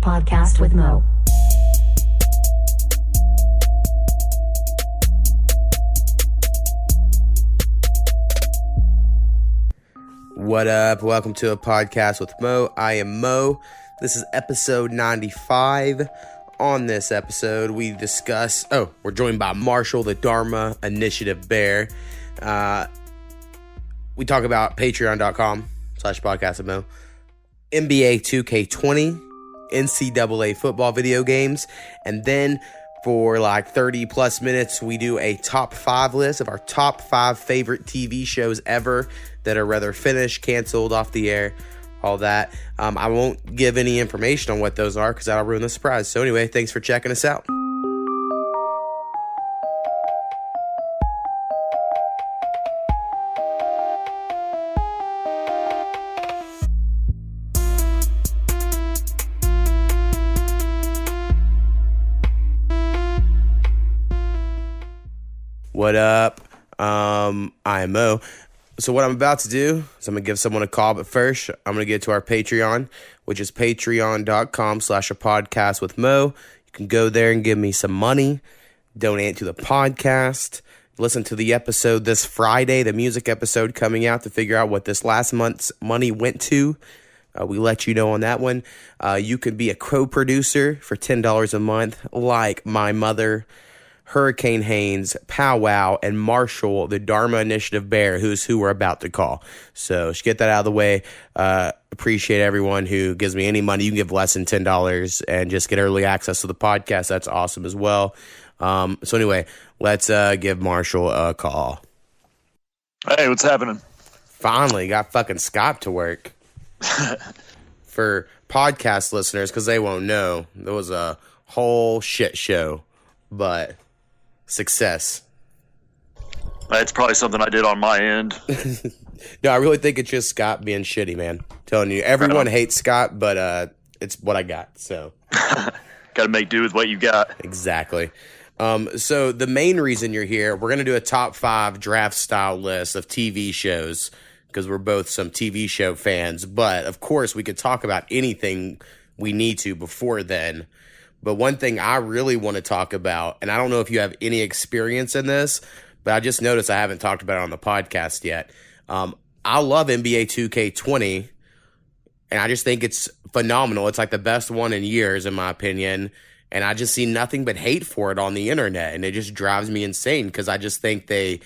podcast with Mo. What up? Welcome to a podcast with Mo. I am Mo. This is episode 95. On this episode, we discuss. Oh, we're joined by Marshall, the Dharma Initiative Bear. Uh, we talk about patreon.com slash podcast with Mo, NBA 2K20, NCAA football video games, and then for like 30 plus minutes, we do a top five list of our top five favorite TV shows ever that are rather finished, canceled, off the air, all that. Um, I won't give any information on what those are because that'll ruin the surprise. So, anyway, thanks for checking us out. What up? Um, I'm Mo. So what I'm about to do is I'm gonna give someone a call, but first I'm gonna get to our Patreon, which is patreon.com slash a podcast with Mo. You can go there and give me some money, donate to the podcast, listen to the episode this Friday, the music episode coming out to figure out what this last month's money went to. Uh, we let you know on that one. Uh, you could be a co-producer for ten dollars a month, like my mother. Hurricane Haynes, Powwow, and Marshall, the Dharma Initiative Bear, who's who we're about to call. So, just get that out of the way. Uh, appreciate everyone who gives me any money. You can give less than ten dollars and just get early access to the podcast. That's awesome as well. Um, so anyway, let's uh, give Marshall a call. Hey, what's happening? Finally, got fucking Scott to work. For podcast listeners, because they won't know, there was a whole shit show, but success. It's probably something I did on my end. No, I really think it's just Scott being shitty, man. telling you, everyone hates Scott, but uh, it's what I got. So Got to make do with what you got. exactly. Um, so the main reason you're here, we're gonna do a top five draft style list of TV shows because we're both some TV show fans. But of course, we could talk about anything we need to before then. But one thing I really want to talk about, and I don't know if you have any experience in this, but I just noticed I haven't talked about it on the podcast yet. Um, I love NBA 2K20, and I just think it's phenomenal. It's like the best one in years, in my opinion. And I just see nothing but hate for it on the internet, and it just drives me insane because I just think they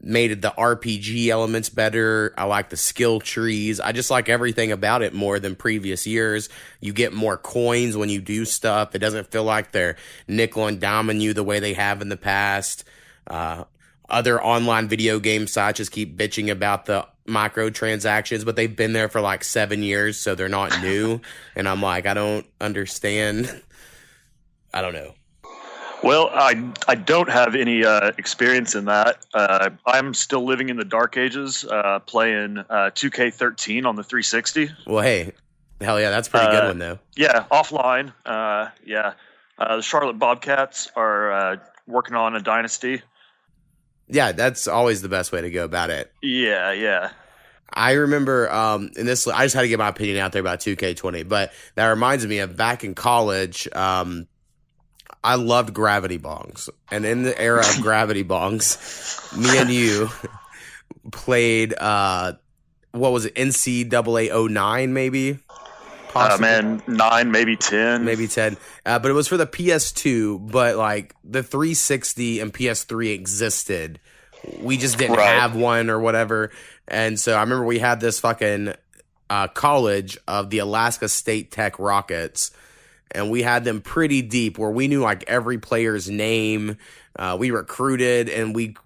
made the RPG elements better. I like the skill trees. I just like everything about it more than previous years. You get more coins when you do stuff. It doesn't feel like they're nickel and diming you the way they have in the past. Uh, other online video game sites just keep bitching about the microtransactions, but they've been there for like seven years, so they're not new. and I'm like, I don't understand. I don't know. Well, I I don't have any uh, experience in that. Uh, I'm still living in the dark ages, uh, playing uh, 2K13 on the 360. Well, hey, hell yeah, that's a pretty good Uh, one though. Yeah, offline. Uh, yeah, uh, the Charlotte Bobcats are uh, working on a dynasty. Yeah, that's always the best way to go about it. Yeah, yeah. I remember, um, and this, I just had to get my opinion out there about 2K20, but that reminds me of back in college, um, I loved gravity bongs. And in the era of gravity bongs, me and you played, uh, what was it, NCAA 09 maybe? Uh, Possibly. man, nine, maybe ten. maybe 10 uh, but it was for the ps2 but like the 360 and ps3 existed we just didn't Right. have one or whatever and so i remember we had this fucking uh, college of the alaska state tech rockets and we had them pretty deep where we knew like every player's name uh, we recruited and we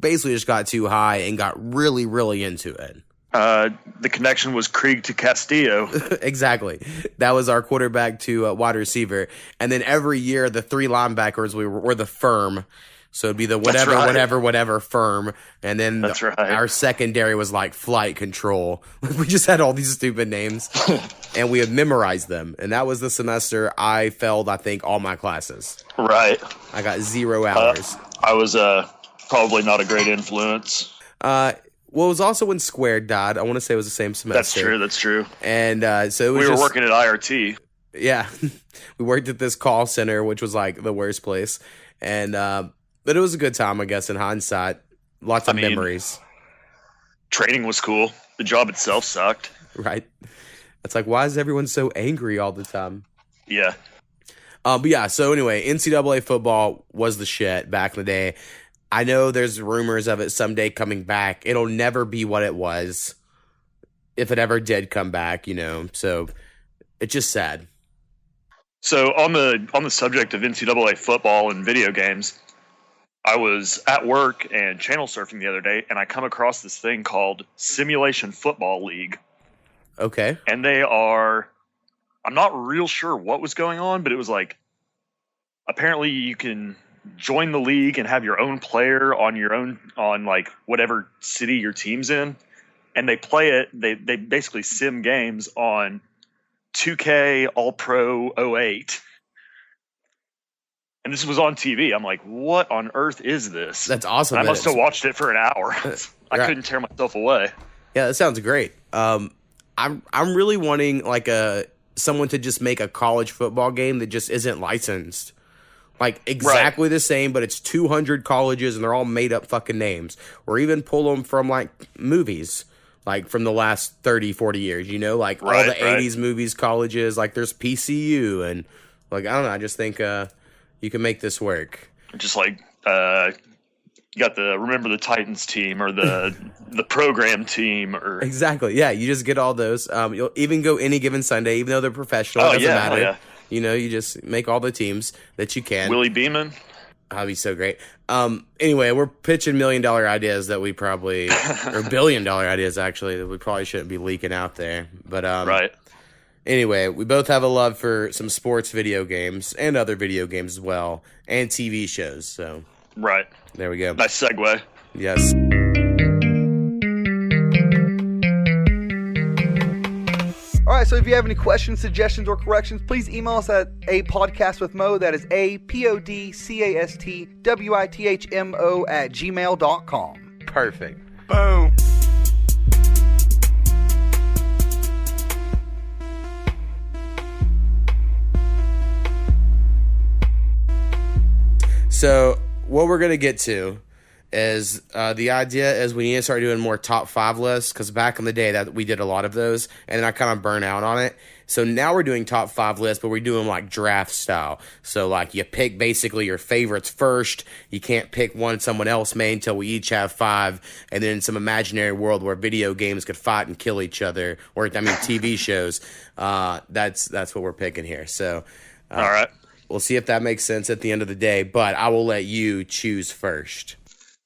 basically just got too high and got really really into it Uh, the connection was Krieg to Castillo. exactly. That was our quarterback to uh, wide receiver. And then every year, the three linebackers we were, were the firm. So it'd be the whatever, right. whatever, whatever firm. And then the- right. our secondary was like flight control. we just had all these stupid names and we had memorized them. And that was the semester I failed, I think, all my classes. right. I got zero Uh, hours. I was uh, probably not a great influence. Uh, well, it was also when Square died. I want to say it was the same semester. That's true. That's true. And uh, so it was We were just- working at IRT. Yeah, we worked at this call center, which was like the worst place, and uh, but it was a good time, I guess. In hindsight, lots of I mean- memories. Training was cool. The job itself sucked. Right? It's like, why is everyone so angry all the time? Yeah. Uh, but yeah, so anyway, NCAA football was the shit back in the day. I know there's rumors of it someday coming back. It'll never be what it was if it ever did come back, you know. So it's just sad. So on the on the subject of NCAA football and video games, I was at work and channel surfing the other day, and I come across this thing called Simulation Football League, Okay. and they are. I'm not real sure what was going on, but it was like apparently you can join the league and have your own player on your own on like whatever city your team's in, and they play it. They they basically sim games on 2K All Pro 08. And this was on TV. I'm like, what on earth is this? That's awesome. I must have watched it for an hour. I couldn't tear myself away. Yeah, that sounds great. Um, I'm I'm really wanting like a someone to just make a college football game that just isn't licensed. Like exactly the same, but it's 200 colleges and they're all made up fucking names. Or even pull them from like movies, like from the last 30, 40 years, you know, like all the right. 80s movies, colleges, like there's PCU and like, I don't know, I just think uh, you can make this work. Just like uh, you got the remember the Titans team or the the program team or Exactly. Yeah, you just get all those. Um, you'll even go any given Sunday, even though they're professional. Oh, it doesn't yeah, matter. oh, yeah. You know, you just make all the teams that you can. Willie Beamen. That'd be so great. Um, anyway, we're pitching million dollar ideas that we probably, or billion dollar ideas actually, that we probably shouldn't be leaking out there. But um, Right. Anyway, we both have a love for some sports video games and other video games as well, and TV shows. So Right. there we go. Nice segue. Yes. All right, so if you have any questions, suggestions, or corrections, please email us at a podcast with Mo. That is a p o d c a s t w i t h m o at gmail.com. Perfect. Boom. So what we're gonna get to is uh, the idea is we need to start doing more top five lists because back in the day that we did a lot of those and then I kind of burn out on it. So now we're doing top five lists, but we're doing like draft style. So like you pick basically your favorites first. You can't pick one someone else made until we each have five, and then in some imaginary world where video games could fight and kill each other, or I mean TV shows. Uh, that's that's what we're picking here. So. Uh, All right. We'll see if that makes sense at the end of the day, but I will let you choose first.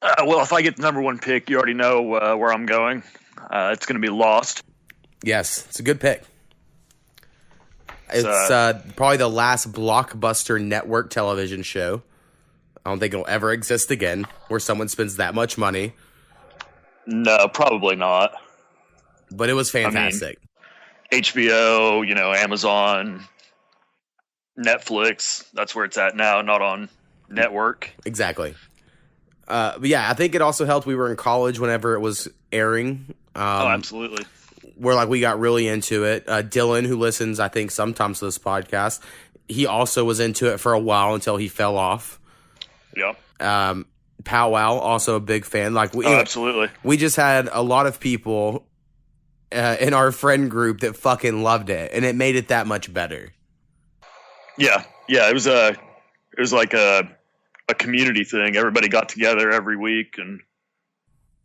Uh, well, if I get the number one pick, you already know uh, where I'm going. Uh, it's going to be Lost. Yes, it's a good pick. It's uh, uh, probably the last blockbuster network television show. I don't think it'll ever exist again where someone spends that much money, No, probably not. but it was fantastic. HBO, you know, Amazon, Netflix. That's where it's at now, not on network. exactly. Uh, but yeah, I think it also helped we were in college whenever it was airing. Um, oh, absolutely. where like we got really into it. Uh, Dylan, who listens, I think sometimes to this podcast, he also was into it for a while until he fell off. Yeah. Um, Powwow, also a big fan. Like we, Oh, absolutely. we just had a lot of people uh, in our friend group that fucking loved it, and it made it that much better. Yeah. Yeah. It was a, it was like a, a community thing. Everybody got together every week, and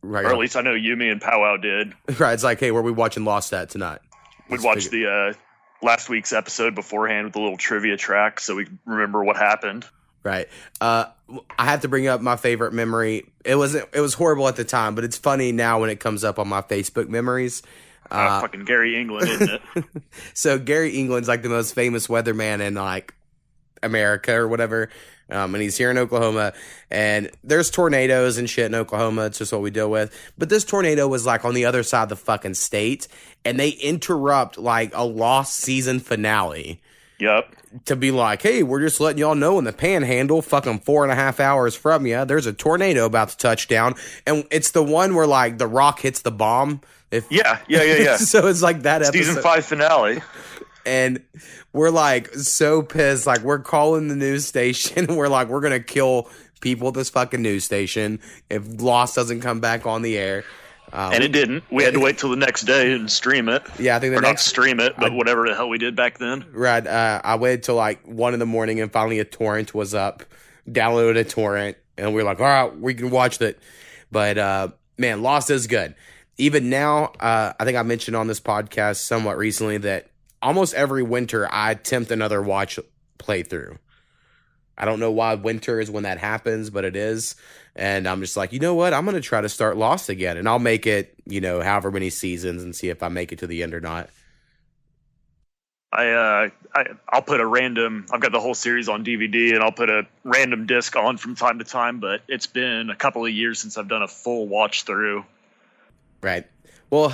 Right, or at least I know Yumi and Powwow did. right. It's like, hey, where we watching Lost at tonight? We'd watch the uh, last week's episode beforehand with a little trivia track, so we remember what happened. Right. Uh, I have to bring up my favorite memory. It wasn't. It was horrible at the time, but it's funny now when it comes up on my Facebook memories. Uh, fucking Gary England, isn't it? So Gary England's like the most famous weatherman in like America or whatever. Um, and he's here in Oklahoma and there's tornadoes and shit in Oklahoma. It's just what we deal with. But this tornado was like on the other side of the fucking state and they interrupt like a lost season finale yep. to be like, hey, we're just letting y'all know in the panhandle, fucking four and a half hours from you, there's a tornado about to touch down. And it's the one where like the rock hits the bomb. If Yeah. Yeah. Yeah. Yeah. so it's like that episode. Season five finale. and we're like so pissed. Like we're calling the news station. We're like, we're gonna kill people at this fucking news station if Lost doesn't come back on the air. Um, and it didn't. We had to wait till the next day and stream it. Yeah, I think the or next not stream it, but I, whatever the hell we did back then. Right. Uh, I waited till like one in the morning, and finally a torrent was up. Downloaded a torrent, and we are like, all right, we can watch it. But uh, man, Lost is good. Even now, uh, I think I mentioned on this podcast somewhat recently that almost every winter I attempt another watch playthrough. I don't know why winter is when that happens, but it is. And I'm just like, you know what? I'm going to try to start Lost again. And I'll make it, you know, however many seasons and see if I make it to the end or not. I, uh, I I'll put a random. I've got the whole series on DVD, and I'll put a random disc on from time to time. But it's been a couple of years since I've done a full watch through. Right. Well,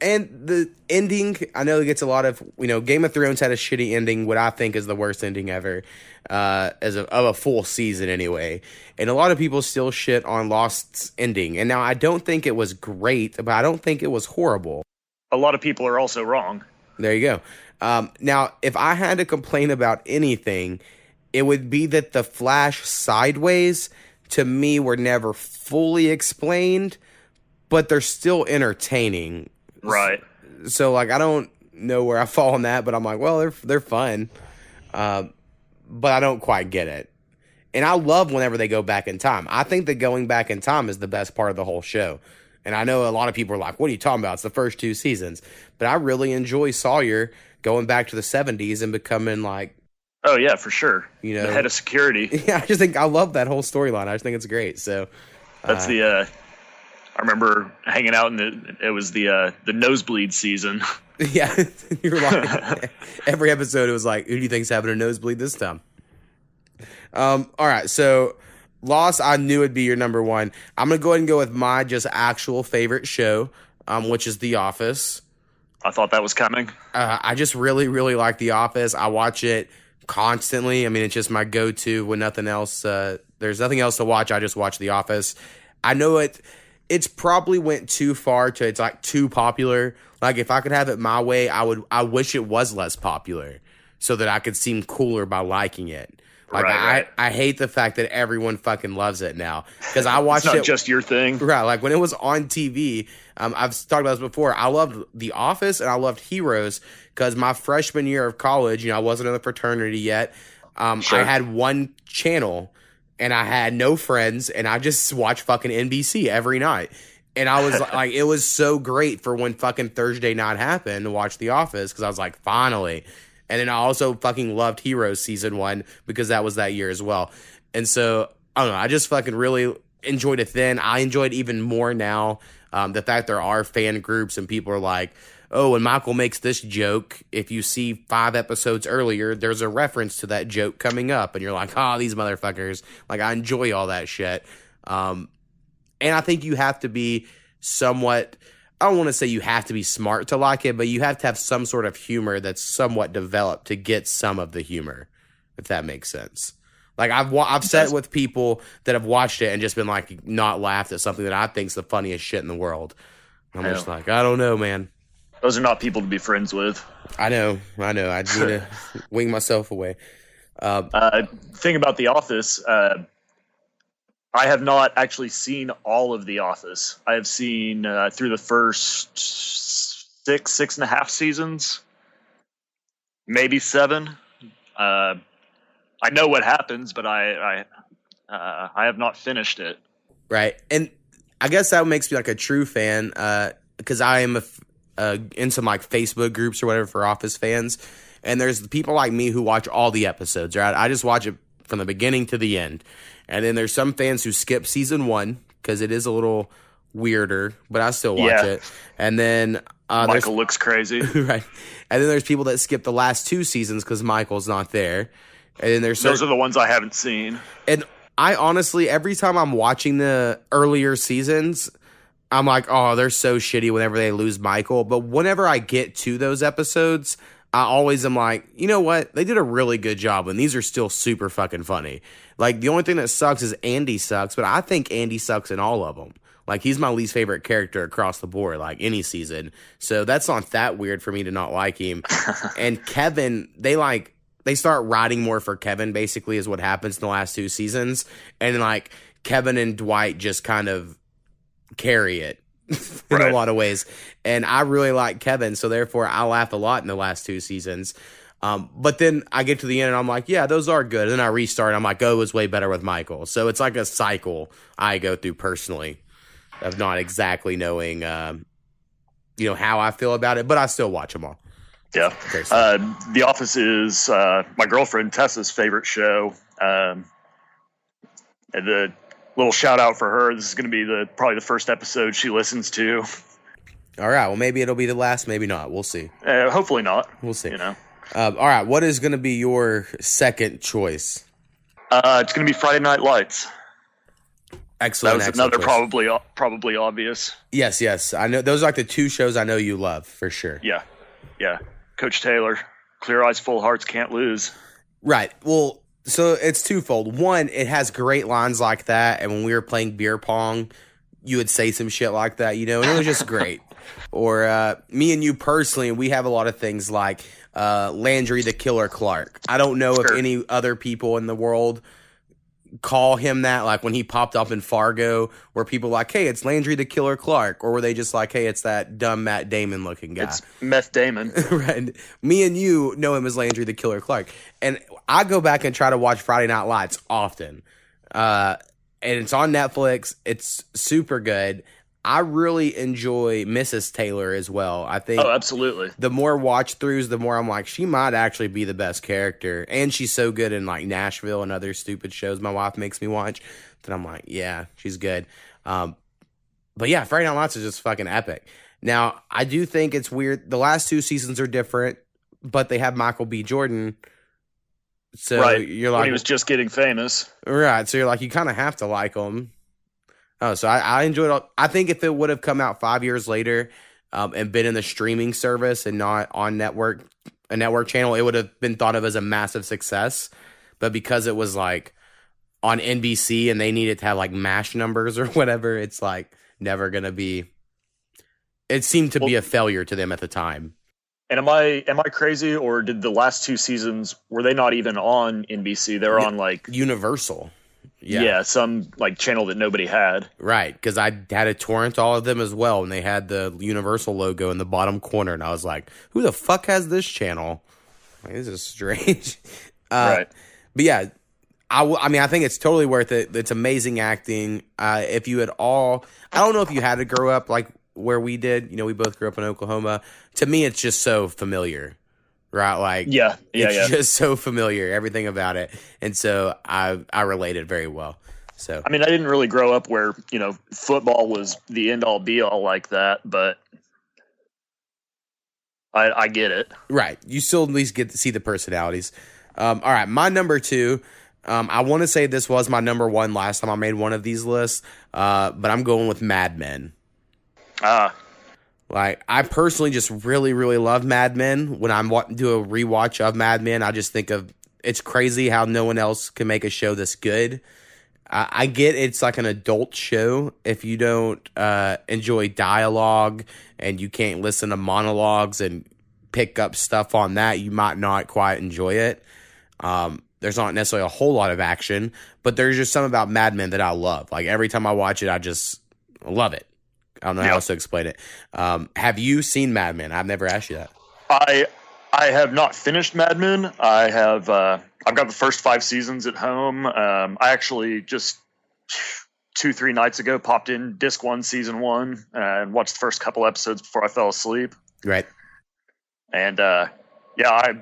and the ending, I know it gets a lot of you know. Game of Thrones had a shitty ending, what I think is the worst ending ever, uh, as a, of a full season anyway. And a lot of people still shit on Lost's ending. And now I don't think it was great, but I don't think it was horrible. A lot of people are also wrong. There you go. Um, now, if I had to complain about anything, it would be that the flash sideways to me were never fully explained, but they're still entertaining. Right. So like I don't know where I fall on that, but I'm like, well, they're they're fun, uh, but I don't quite get it. And I love whenever they go back in time. I think that going back in time is the best part of the whole show. And I know a lot of people are like, what are you talking about? It's the first two seasons. But I really enjoy Sawyer going back to the 70s and becoming like. Oh, yeah, for sure. You know, the head of security. Yeah, I just think I love that whole storyline. I just think it's great. So. That's uh, the uh, I remember hanging out in the it was the uh, the nosebleed season. Yeah, you're like every episode it was like, who do you think's having a nosebleed this time? Um, all right, so Lost, I knew it'd be your number one. I'm gonna go ahead and go with my just actual favorite show, um, which is The Office. I thought that was coming. Uh, I just really, really like The Office. I watch it constantly. I mean, it's just my go-to when nothing else. Uh, there's nothing else to watch. I just watch The Office. I know it it's probably went too far to it's like too popular. Like if I could have it my way, I would I wish it was less popular so that I could seem cooler by liking it. Like right, I, right. I hate the fact that everyone fucking loves it now because I watched it just your thing, right? Like when it was on TV, um, I've talked about this before. I loved The Office and I loved Heroes because my freshman year of college, you know, I wasn't in the fraternity yet. Um, sure. I had one channel and I had no friends and I just watched fucking NBC every night. And I was like, it was so great for when fucking Thursday night happened to watch The Office because I was like, finally. And then I also fucking loved Heroes season one because that was that year as well. And so I don't know, I just fucking really enjoyed it then. I enjoy it even more now. Um, the fact there are fan groups and people are like, oh, when Michael makes this joke, if you see five episodes earlier, there's a reference to that joke coming up, and you're like, oh, these motherfuckers. Like, I enjoy all that shit. Um, and I think you have to be somewhat. I don't want to say you have to be smart to like it, but you have to have some sort of humor that's somewhat developed to get some of the humor, if that makes sense. Like I've I've sat with people that have watched it and just been like not laughed at something that I think's the funniest shit in the world. I'm just like I don't know, man. Those are not people to be friends with. I know, I know. I just need to wing myself away. Uh, uh, thing about The Office, uh, I have not actually seen all of The Office. I have seen uh, through the first six, six and a half seasons, maybe seven. Uh, I know what happens, but I I, uh, I have not finished it. Right, and I guess that makes me like a true fan because I am a uh, in some like Facebook groups or whatever for Office fans. And there's people like me who watch all the episodes, right? I just watch it from the beginning to the end. And then there's some fans who skip season one because it is a little weirder, but I still watch yeah. it. And then uh, Michael looks crazy, right? And then there's people that skip the last two seasons because Michael's not there. And then there's those certain, are the ones I haven't seen. And I honestly, every time I'm watching the earlier seasons, I'm like, oh, they're so shitty whenever they lose Michael. But whenever I get to those episodes, I always am like, you know what? They did a really good job, and these are still super fucking funny. Like the only thing that sucks is Andy sucks, but I think Andy sucks in all of them. Like he's my least favorite character across the board, like any season. So that's not that weird for me to not like him. and Kevin, they like they start riding more for Kevin. Basically, is what happens in the last two seasons, and like Kevin and Dwight just kind of carry it in Right. a lot of ways. And I really like Kevin, so therefore I laughed a lot in the last two seasons. Um, but then I get to the end and I'm like, yeah, those are good. And then I restart. And I'm like, oh, it was way better with Michael. So it's like a cycle I go through personally of not exactly knowing, um, you know, how I feel about it, but I still watch them all. Yeah. Uh, the Office is uh, my girlfriend Tessa's favorite show. Um, the little shout out for her. This is going to be the probably the first episode she listens to. all right. Well, maybe it'll be the last, maybe not. We'll see. Uh, hopefully not. We'll see. You know, Um, all right. What is going to be your second choice? uh, it's going to be Friday Night Lights. Excellent. That was another choice. probably probably obvious. Yes, yes. I know those are like the two shows I know you love for sure. Yeah, yeah. Coach Taylor, Clear Eyes, Full Hearts, can't lose. Right. Well, so it's twofold. One, it has great lines like that, and when we were playing beer pong, you would say some shit like that, you know, and it was just great. or uh, me and you personally, we have a lot of things like uh, Landry the Killer Clark. I don't know if any other people in the world call him that, like when he popped up in Fargo, where people like, hey, it's Landry the Killer Clark, or were they just like, hey, it's that dumb Matt Damon looking guy? It's Meth Damon. right. Me and you know him as Landry the Killer Clark. And I go back and try to watch Friday Night Lights often. Uh, and it's on Netflix. It's super good. I really enjoy Mrs. Taylor as well. I think oh, absolutely. the more watch throughs, the more I'm like, she might actually be the best character. And she's so good in like Nashville and other stupid shows my wife makes me watch that I'm like, yeah, she's good. Um, but yeah, Friday Night Lights is just fucking epic. Now, I do think it's weird. The last two seasons are different, but they have Michael B. Jordan. So right. you're when like, he was just getting famous. right. So you're like, you kind of have to like him. Oh, so I, I enjoyed it. I think if it would have come out five years later um, and been in the streaming service and not on network a network channel, it would have been thought of as a massive success. But because it was like on NBC and they needed to have like mash numbers or whatever, it's like never gonna be. It seemed to be a failure to them at the time. And am I am I crazy or did the last two seasons were they not even on NBC? They were Yeah. on like Universal, yeah. yeah, some like channel that nobody had. right. Because I had to torrent all of them as well, and they had the Universal logo in the bottom corner, and I was like, "Who the fuck has this channel? Like, this is strange." Uh, right. But yeah, I, w- I mean, I think it's totally worth it. It's amazing acting. Uh, if you had all, I don't know if you had to grow up like where we did. You know, we both grew up in Oklahoma. To me, it's just so familiar, right? Like, Yeah. Yeah. it's Yeah. just so familiar, everything about it, and so I I related very well. So I mean, I didn't really grow up where you know football was the end all be all like that, but I, I get it. Right. You still at least get to see the personalities. Um, all right. My number two. Um, I want to say this was my number one last time I made one of these lists, uh, but I'm going with Mad Men. Ah, Like I personally just really, really love Mad Men. When I'm do a rewatch of Mad Men, I just think of it's crazy how no one else can make a show this good. I, I get it's like an adult show. If you don't uh, enjoy dialogue and you can't listen to monologues and pick up stuff on that, you might not quite enjoy it. Um, there's not necessarily a whole lot of action, but there's just something about Mad Men that I love. Like every time I watch it, I just love it. I don't know how else to explain it. Um, have you seen Mad Men? I've never asked you that. I I have not finished Mad Men. I have uh, I've got the first five seasons at home. Um, I actually just two three nights ago popped in disc one season one and watched the first couple episodes before I fell asleep. Right. And uh, yeah, I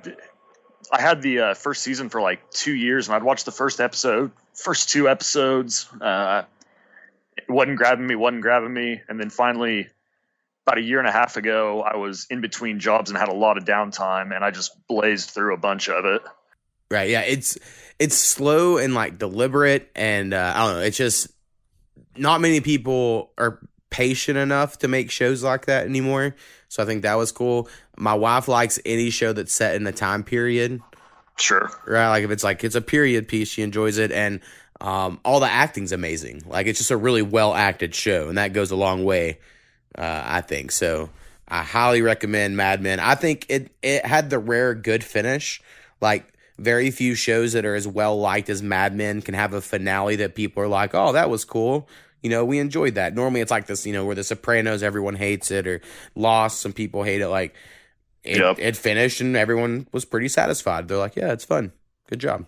I had the uh, first season for like two years, and I'd watched the first episode, first two episodes. Uh, wasn't grabbing me, wasn't grabbing me, and then finally, about a year and a half ago, I was in between jobs and had a lot of downtime, and I just blazed through a bunch of it. Right. Yeah. It's it's slow and like deliberate, and uh, I don't know. It's just not many people are patient enough to make shows like that anymore. So I think that was cool. My wife likes any show that's set in a time period. Sure. right? Like if it's like it's a period piece, she enjoys it. And Um, all the acting's amazing. Like it's just a really well acted show, and that goes a long way, uh, I think. So I highly recommend Mad Men. I think it it had the rare good finish. Like very few shows that are as well liked as Mad Men can have a finale that people are like, "Oh, that was cool." You know, we enjoyed that. Normally, it's like this. You know, where The Sopranos, everyone hates it, or Lost, some people hate it. Like it, Yep. it finished, and everyone was pretty satisfied. They're like, "Yeah, it's fun. Good job."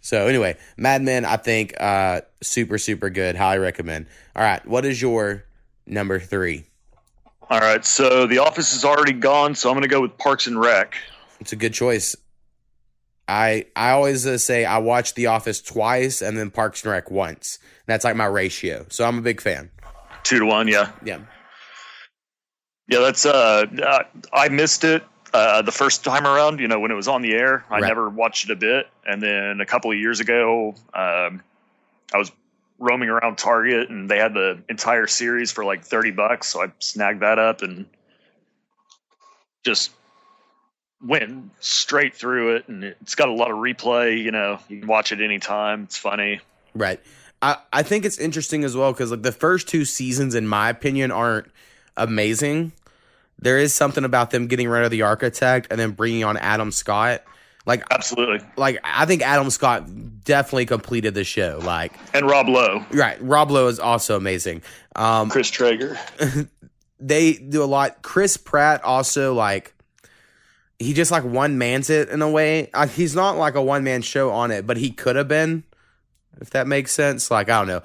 So anyway, Mad Men, I think uh, super super good. Highly recommend. All right, what is your number three? All right, so The Office is already gone, so I'm going to go with Parks and Rec. It's a good choice. I I always uh, say I watched The Office twice and then Parks and Rec once. That's like my ratio. So I'm a big fan. Two to one, yeah. Yeah. Yeah, that's uh I missed it uh the first time around, you know, when it was on the air. I Right. never watched it a bit. And then a couple of years ago, um I was roaming around Target and they had the entire series for like 30 bucks, so I snagged that up and just went straight through it and it's got a lot of replay, you know, you can watch it anytime. It's funny. Right. I, I think it's interesting as well because like the first two seasons, in my opinion, aren't amazing. There is something about them getting rid of the architect and then bringing on Adam Scott. Like, Absolutely. like I think Adam Scott definitely completed the show. Like, And Rob Lowe, right, Rob Lowe is also amazing. Um, Chris Traeger. they do a lot. Chris Pratt also like he just like one mans it in a way. Uh, he's not like a one man show on it, but he could have been, if that makes sense. Like I don't know,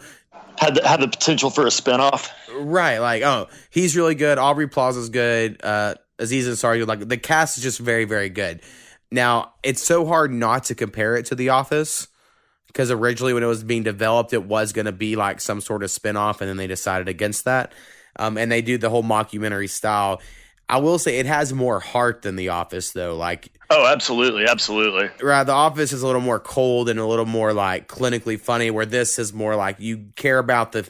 Had the, had the potential for a spinoff. right? Like oh, he's really good. Aubrey Plaza's good. Uh, Aziz Ansari, like the cast is just very very good. Now it's so hard not to compare it to The Office because originally when it was being developed, it was going to be like some sort of spinoff, and then they decided against that. Um, and they do the whole mockumentary style. I will say it has more heart than The Office, though. Like, Oh, absolutely, absolutely. right, The Office is a little more cold and a little more like clinically funny, where this is more like you care about the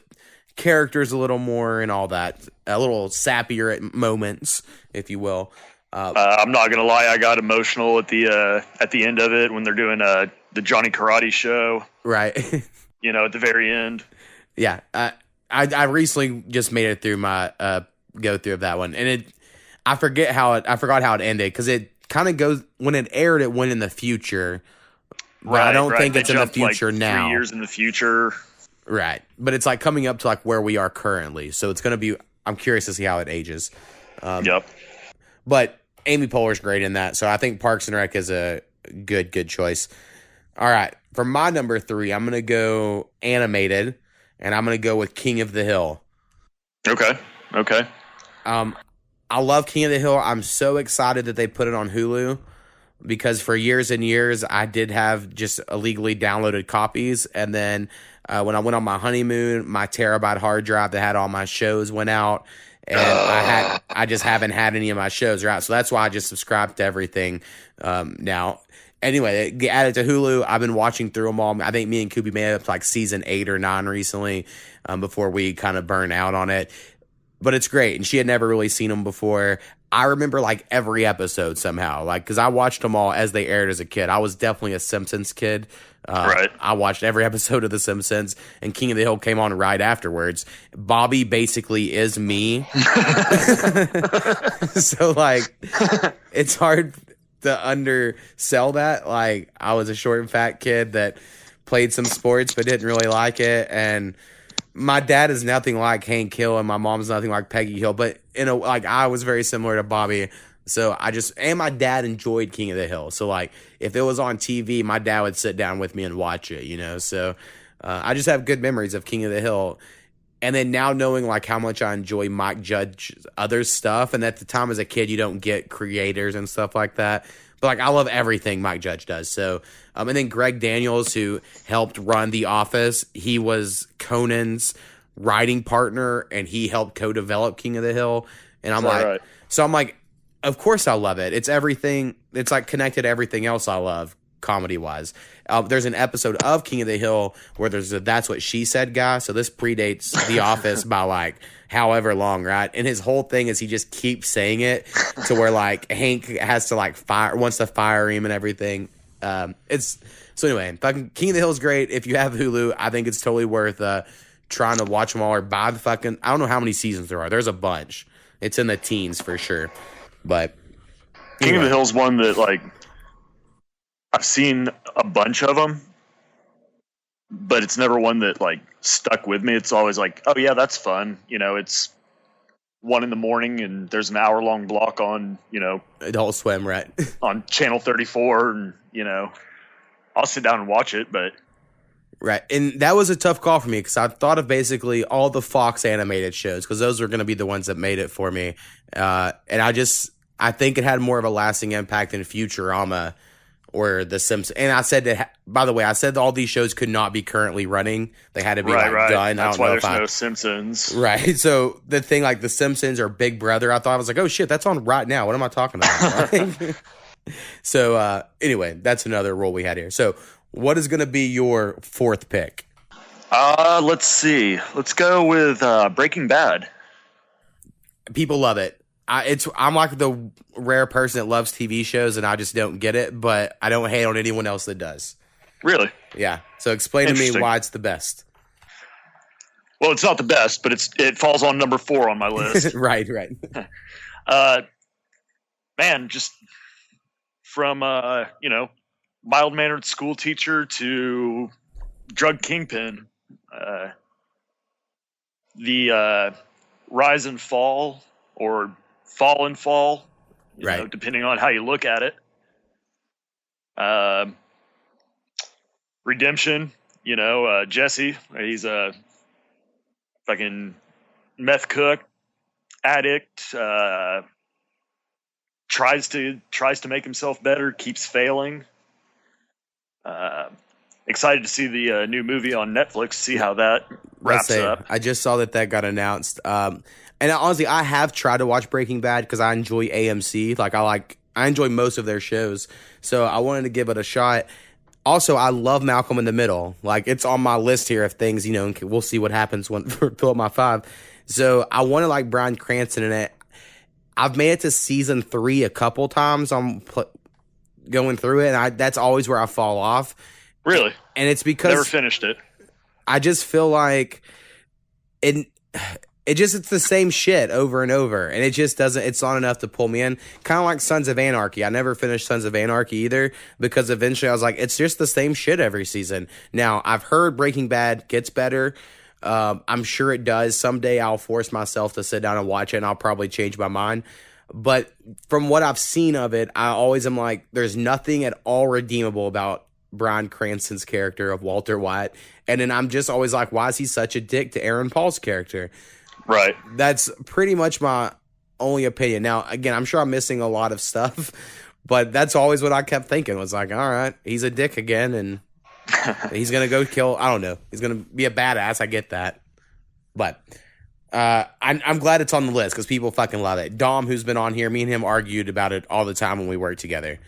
characters a little more and all that, a little sappier at moments, if you will. Uh, Uh, I'm not gonna lie, I got emotional at the uh, at the end of it when they're doing uh, the Johnny Karate show. right. You know, at the very end. yeah, I, I I recently just made it through my uh go through of that one, and it I forget how it I forgot how it ended because it kind of goes when it aired it went in the future, Right. I don't think They it's in the jumped, like, future now. Three years in the future. Right, but it's like coming up to like where we are currently, so it's gonna be. I'm curious to see how it ages, Um, yep. but Amy Poehler's great in that, so I think Parks and Rec is a good good choice. All right, for my number three, I'm gonna go animated, and I'm gonna go with King of the Hill. Okay. Okay. Um, I love King of the Hill. I'm so excited that they put it on Hulu because for years and years I did have just illegally downloaded copies, and then uh, when I went on my honeymoon, my terabyte hard drive that had all my shows went out, and I had I just haven't had any of my shows out, so that's why I just subscribed to everything um, now. Anyway, get added to Hulu. I've been watching through them all. I think me and Kubi made up to like season eight or nine recently um, before we kind of burn out on it but it's great. And she had never really seen them before. I remember like every episode somehow, like because I watched them all as they aired as a kid. I was definitely a Simpsons kid. Uh, Right. I watched every episode of The Simpsons, and King of the Hill came on right afterwards. Bobby basically is me. so like, it's hard to undersell that. Like, I was a short and fat kid that played some sports but didn't really like it, and my dad is nothing like Hank Hill and my mom's nothing like Peggy Hill, but in a like I was very similar to Bobby. So I just and my dad enjoyed King of the Hill. So like if it was on TV, my dad would sit down with me and watch it, you know. So uh, I just have good memories of King of the Hill. And then now knowing like how much I enjoy Mike Judge's other stuff, and at the time as a kid you don't get creators and stuff like that. But like I love everything Mike Judge does. So um, and then Greg Daniels, who helped run The Office, he was Conan's writing partner, and he helped co-develop King of the Hill. And I'm Is like, right? so I'm like, of course I love it. It's everything. It's like connected to everything else I love comedy wise. Um, there's an episode of King of the Hill where there's a "That's What She Said" guy. So this predates The Office by like however long, right? And his whole thing is he just keeps saying it to where like Hank has to like fire wants to fire him and everything. Um, it's So anyway, fucking King of the Hill is great. If you have Hulu, I think it's totally worth uh, trying to watch them all or buy the fucking. I don't know how many seasons there are. There's a bunch. It's in the teens for sure. But King of the Hill's one that like I've seen a bunch of them, but it's never one that like stuck with me. It's always like, oh yeah, that's fun. You know, it's one in the morning and there's an hour long block on you know Adult Swim, right? on channel 34, and you know, I'll sit down and watch it, but Right. And that was a tough call for me because I thought of basically all the Fox animated shows because those were going to be the ones that made it for me. Uh, and I just, I think it had more of a lasting impact than Futurama or The Simpsons. And I said that, by the way, I said all these shows could not be currently running. They had to be right, like, right. done. That's why there's I, no Simpsons. Right. So the thing like The Simpsons or Big Brother, I thought I was like, oh shit, that's on right now. What am I talking about? so uh, anyway, that's another role we had here. So what is going to be your fourth pick? Uh, let's see. Let's go with uh, Breaking Bad. people love it. I, it's I'm like the rare person that loves TV shows, and I just don't get it. But I don't hate on anyone else that does. Really? Yeah. So explain to me why it's the best. Well, it's not the best, but it's it falls on number four on my list. right. Right. uh, man, just from uh, you know, mild mannered school teacher to drug kingpin. Uh, the uh, rise and fall, or fall and fall, you know, Right. depending on how you look at it. Um, redemption, you know, uh, Jesse, he's a fucking meth cook, addict, uh, tries to tries to make himself better, keeps failing. Uh, excited to see the uh, new movie on Netflix. See how that wraps say up. I just saw that that got announced. Um, and honestly, I have tried to watch Breaking Bad because I enjoy AMC. Like I like I enjoy most of their shows, so I wanted to give it a shot. Also, I love Malcolm in the Middle. Like it's on my list here of things. You know, we'll see what happens when fill up my five. So I want to like Bryan Cranston in it. I've made it to season three a couple times. I'm pl- going through it, and I, that's always where I fall off. Really, And it's because never finished it. I just feel like it it just it's the same shit over and over and it just doesn't it's not enough to pull me in. Kind of like sons of anarchy. I never finished sons of anarchy either because eventually i was like it's just the same shit every season. Now i've heard breaking bad gets better. Um, i'm sure it does. Someday i'll force myself to sit down and watch it and i'll probably change my mind. But from what i've seen of it i always am like there's nothing at all redeemable about Bryan Cranston's character of Walter White. And then I'm just always like, why is he such a dick to Aaron Paul's character? Right. That's pretty much my only opinion. Now, again, I'm sure I'm missing a lot of stuff, but that's always what I kept thinking was like, all right, he's a dick again and he's going to go kill, I don't know, he's going to be a badass. I get that. But uh, I'm, I'm glad it's on the list because people fucking love it. Dom, who's been on here, me and him argued about it all the time when we worked together.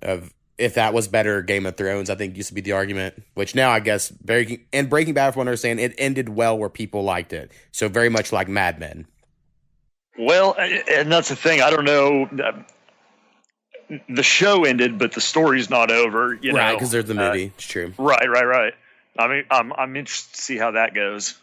Of if that was better Game of Thrones, I think used to be the argument. Which now I guess Breaking and Breaking Bad, from what I understand, it ended well where people liked it. So very much like Mad Men. Well, and that's the thing. I don't know. The show ended, but the story's not over. You right, because there's the Uh, movie. it's true. right, right, right. I mean, I'm I'm interested to see how that goes.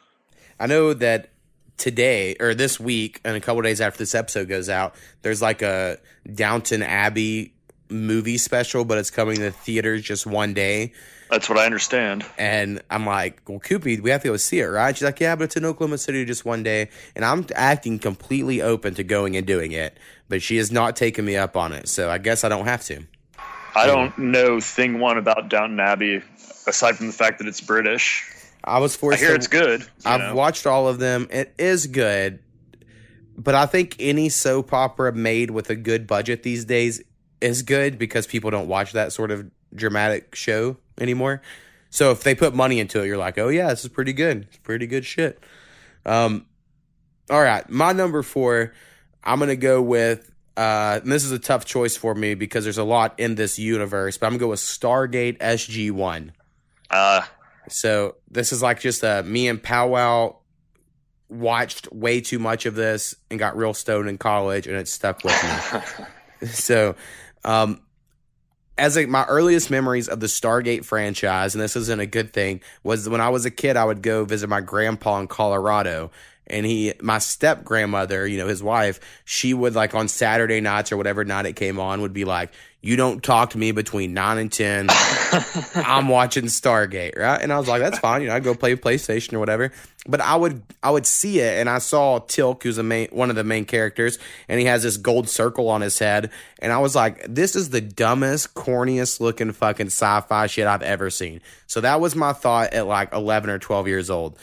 I know that today or this week, and a couple days after this episode goes out, there's like a Downton Abbey movie special, but it's coming to theaters just one day. That's what I understand. And I'm like, well, Koopy, we have to go see it, right? She's like, yeah, but it's in Oklahoma City just one day. And I'm acting completely open to going and doing it, but she has not taken me up on it. So I guess I don't have to. I don't know thing one about Downton Abbey aside from the fact that it's British. I was forced. I hear to, it's good. I've know. watched all of them. It is good. But I think any soap opera made with a good budget these days is good because people don't watch that sort of dramatic show anymore. So if they put money into it, you're like, oh yeah, this is pretty good. It's pretty good shit. Um, all right, my number four, I'm gonna go with. Uh, and this is a tough choice for me because there's a lot in this universe, but I'm gonna go with Stargate SG One. Uh, So this is like just a me and Powwow watched way too much of this and got real stoned in college, and it stuck with me. so, um, as a, my earliest memories of the Stargate franchise, and this isn't a good thing, was when I was a kid, I would go visit my grandpa in Colorado. And he, my step grandmother, you know, his wife, she would like on Saturday nights or whatever night it came on, would be like, you don't talk to me between nine and 10. I'm watching Stargate, right? And I was like, that's fine. You know, I'd go play PlayStation or whatever. But I would, I would see it and I saw Teal'c who's a main, one of the main characters, and he has this gold circle on his head. And I was like, this is the dumbest, corniest looking fucking sci fi shit I've ever seen. So that was my thought at like 11 or 12 years old.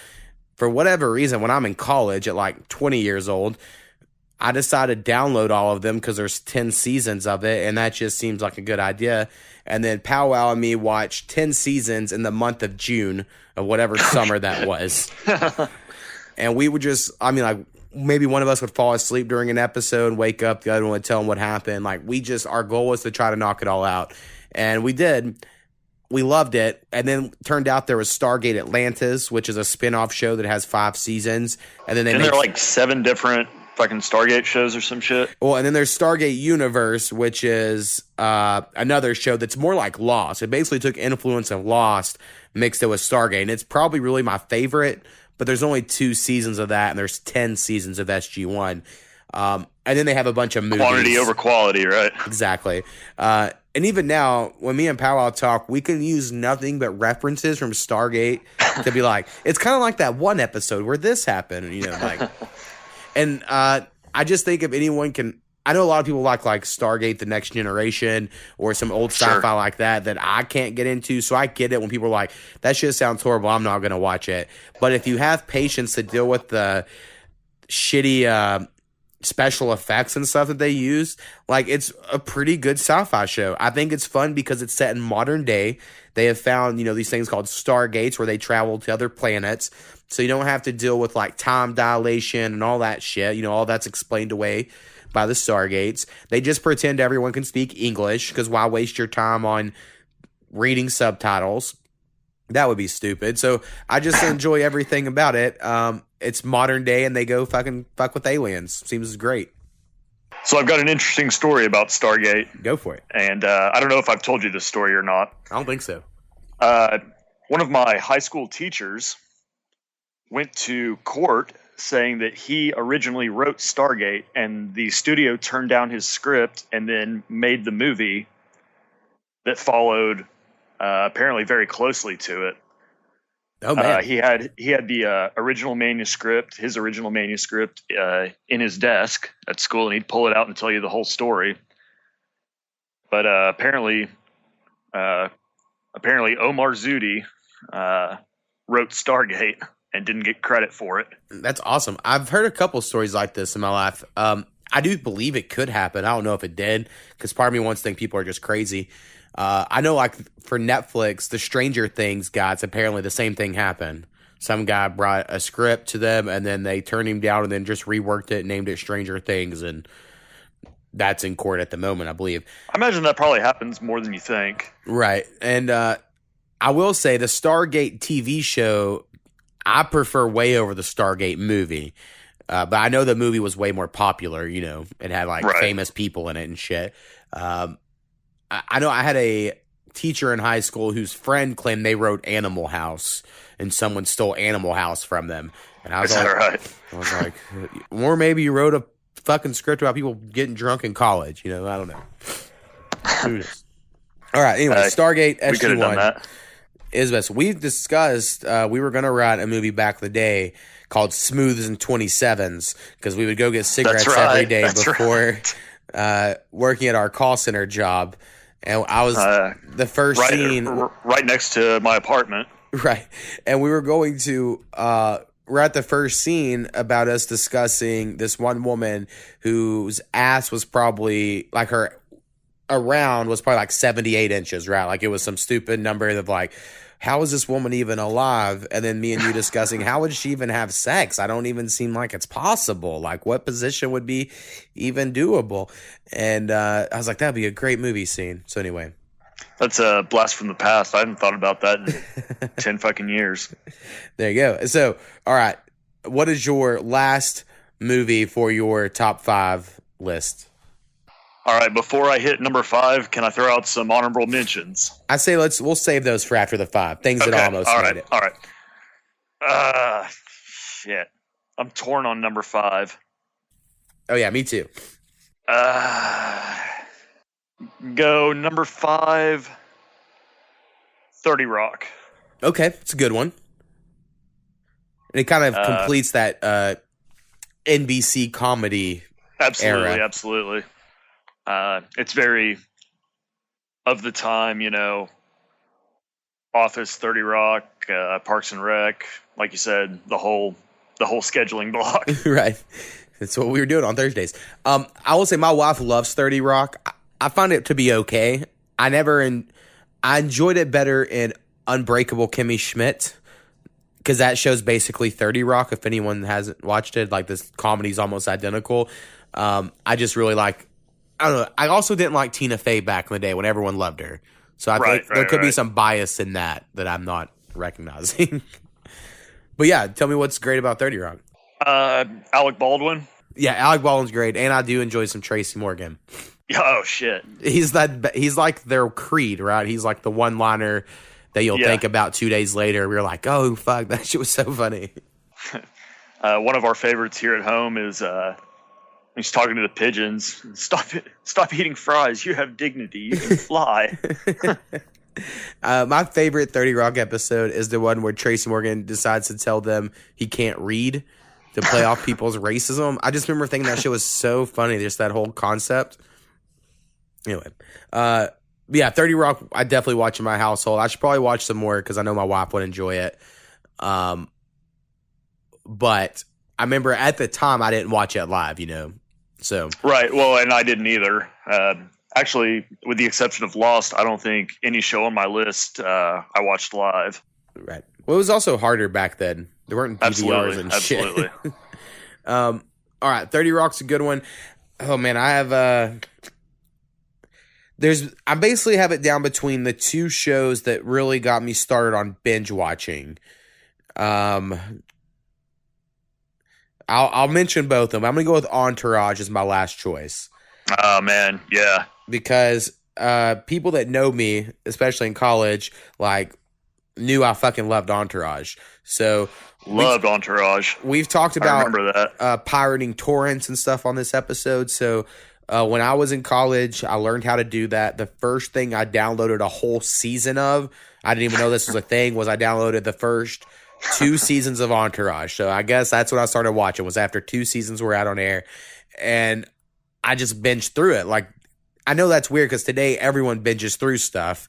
For whatever reason, when I'm in college at like 20 years old, I decided to download all of them because there's 10 seasons of it, and that just seems like a good idea. And then Powwow and me watched 10 seasons in the month of June of whatever summer that was. and we would just, I mean, like, maybe one of us would fall asleep during an episode, wake up, the other one would tell him what happened. Like, we just, our goal was to try to knock it all out. And we did. We loved it. And then turned out there was Stargate Atlantis, which is a spin off show that has five seasons. And then they And made there are like seven different fucking Stargate shows or some shit. Well, and then there's Stargate Universe, which is uh, another show that's more like Lost. It basically took influence of Lost, mixed it with Stargate, and it's probably really my favorite. But there's only two seasons of that, and there's ten seasons of SG One. Um, and then they have a bunch of movies. Quantity over quality, right? Exactly. Uh, and even now, when me and Powwow talk, we can use nothing but references from Stargate to be like, it's kind of like that one episode where this happened, you know, like. and uh, I just think if anyone can, I know a lot of people like like Stargate: The Next Generation or some old Sure. sci-fi like that that I can't get into. So I get it when people are like, "That shit sounds horrible. I'm not going to watch it." But if you have patience to deal with the shitty uh, special effects and stuff that they use, like it's a pretty good sci-fi show. I think it's fun because it's set in modern day. They have found, you know, these things called stargates where they travel to other planets. So you don't have to deal with like time dilation and all that shit. You know, all that's explained away by the stargates. They just pretend everyone can speak English because why waste your time on reading subtitles? That would be stupid. So I just enjoy everything about it. Um, it's modern day and they go fucking fuck with aliens. Seems great. So I've got an interesting story about Stargate, Go for it. and uh, I don't know if I've told you this story or not. I don't think so. Uh, one of my high school teachers went to court saying that he originally wrote Stargate and the studio turned down his script and then made the movie that followed uh, apparently very closely to it. Oh man. Uh, he had he had the uh, original manuscript, his original manuscript, uh, in his desk at school, and he'd pull it out and tell you the whole story. But uh, apparently, uh, apparently Omar Zuhdi uh, wrote Stargate and didn't get credit for it. That's awesome. I've heard a couple stories like this in my life. Um, I do believe it could happen. I don't know if it did because part of me wants to think people are just crazy. Uh, I know, like for Netflix, the Stranger Things guys, apparently the same thing happened. Some guy brought a script to them and then they turned him down and then just reworked it, named it Stranger Things, and that's in court at the moment, I believe. I imagine that probably happens more than you think. Right. And uh, I will say the Stargate TV show, I prefer way over the Stargate movie. Uh, but I know the movie was way more popular. You know, it had like Right. famous people in it and shit. Um, I, know I had a teacher in high school whose friend claimed they wrote Animal House and someone stole Animal House from them. And I was Is that like, right? I was like, or maybe you wrote a fucking script about people getting drunk in college. You know, I don't know. All right. Anyway, Uh, Stargate SG One is best. We've discussed uh, we were going to write a movie back in the day called Smooths and Twenty Sevens because we would go get cigarettes right. every day That's before uh, working at our call center job. And I was Uh, the first Right, scene right next to my apartment. Right. And we were going to uh we're at the first scene about us discussing this one woman whose ass was probably like her around was probably like 78 inches, right? Like it was some stupid number of like, how is this woman even alive? And then me and you discussing how would she even have sex? I don't even seem like it's possible. Like what position would be even doable? And uh, I was like, that'd be a great movie scene. So anyway, That's a blast from the past. I haven't thought about that in ten fucking years. There you go. So, all right, what is your last movie for your top five list? All right, before I hit number five, can I throw out some honorable mentions? I say let's we'll save those for after the five things that almost all made right, it. all right. Uh, shit. I'm torn on number five. Oh yeah, me too. Uh, go number five. Thirty Rock. Okay, it's a good one. And it kind of Uh, completes that uh, NBC comedy. Absolutely, Era. absolutely. Uh, it's very of the time, you know. Office, Thirty Rock, uh, Parks and Rec, like you said, the whole the whole scheduling block. right. That's what we were doing on Thursdays. Um, I will say my wife loves 30 Rock. I, I find it to be okay. I never in, I enjoyed it better in Unbreakable Kimmy Schmidt because that show's basically 30 Rock. If anyone hasn't watched it, like this comedy's almost identical. Um, I just really like. I don't know. I also didn't like Tina Fey back in the day when everyone loved her. So I Right, think there right, could be some bias in that that I'm not recognizing. but yeah, tell me what's great about 30 Rock. Uh, Alec Baldwin. Yeah, Alec Baldwin's great, and I do enjoy some Tracy Morgan. Oh shit. He's that. He's like their Creed, right? He's like the one liner that you'll Yeah. think about two days later. We're like, oh fuck, that shit was so funny. Uh, one of our favorites here at home is uh, he's talking to the pigeons. Stop it! Stop eating fries. You have dignity. You can fly. Uh, my favorite Thirty Rock episode is the one where Tracy Morgan decides to tell them he can't read to play off people's racism. I just remember thinking that shit was so funny. Just that whole concept. Anyway, uh, yeah, Thirty Rock. I definitely watch in my household. I should probably watch some more because I know my wife would enjoy it. Um, but I remember at the time I didn't watch it live. You know, so right. Well, and I didn't either. Uh, actually, with the exception of Lost, I don't think any show on my list uh, I watched live. right. Well, it was also harder back then. There weren't DVRs Absolutely, and absolutely. shit. um, all right, Thirty Rock's a good one. Oh man, I have uh there's I basically have it down between the two shows that really got me started on binge watching. Um I'll I'll mention both of them. I'm gonna go with Entourage as my last choice Oh man, yeah. because uh people that know me, especially in college, like knew I fucking loved Entourage. So Loved Entourage. we've talked about uh, pirating torrents and stuff on this episode. So uh, when I was in college, I learned how to do that. The first thing I downloaded a whole season of, I didn't even know this was a thing, was I downloaded the first two seasons of Entourage. So I guess that's what I started watching was after two seasons were out on air, and I just binged through it. Like I know that's weird because today everyone binges through stuff.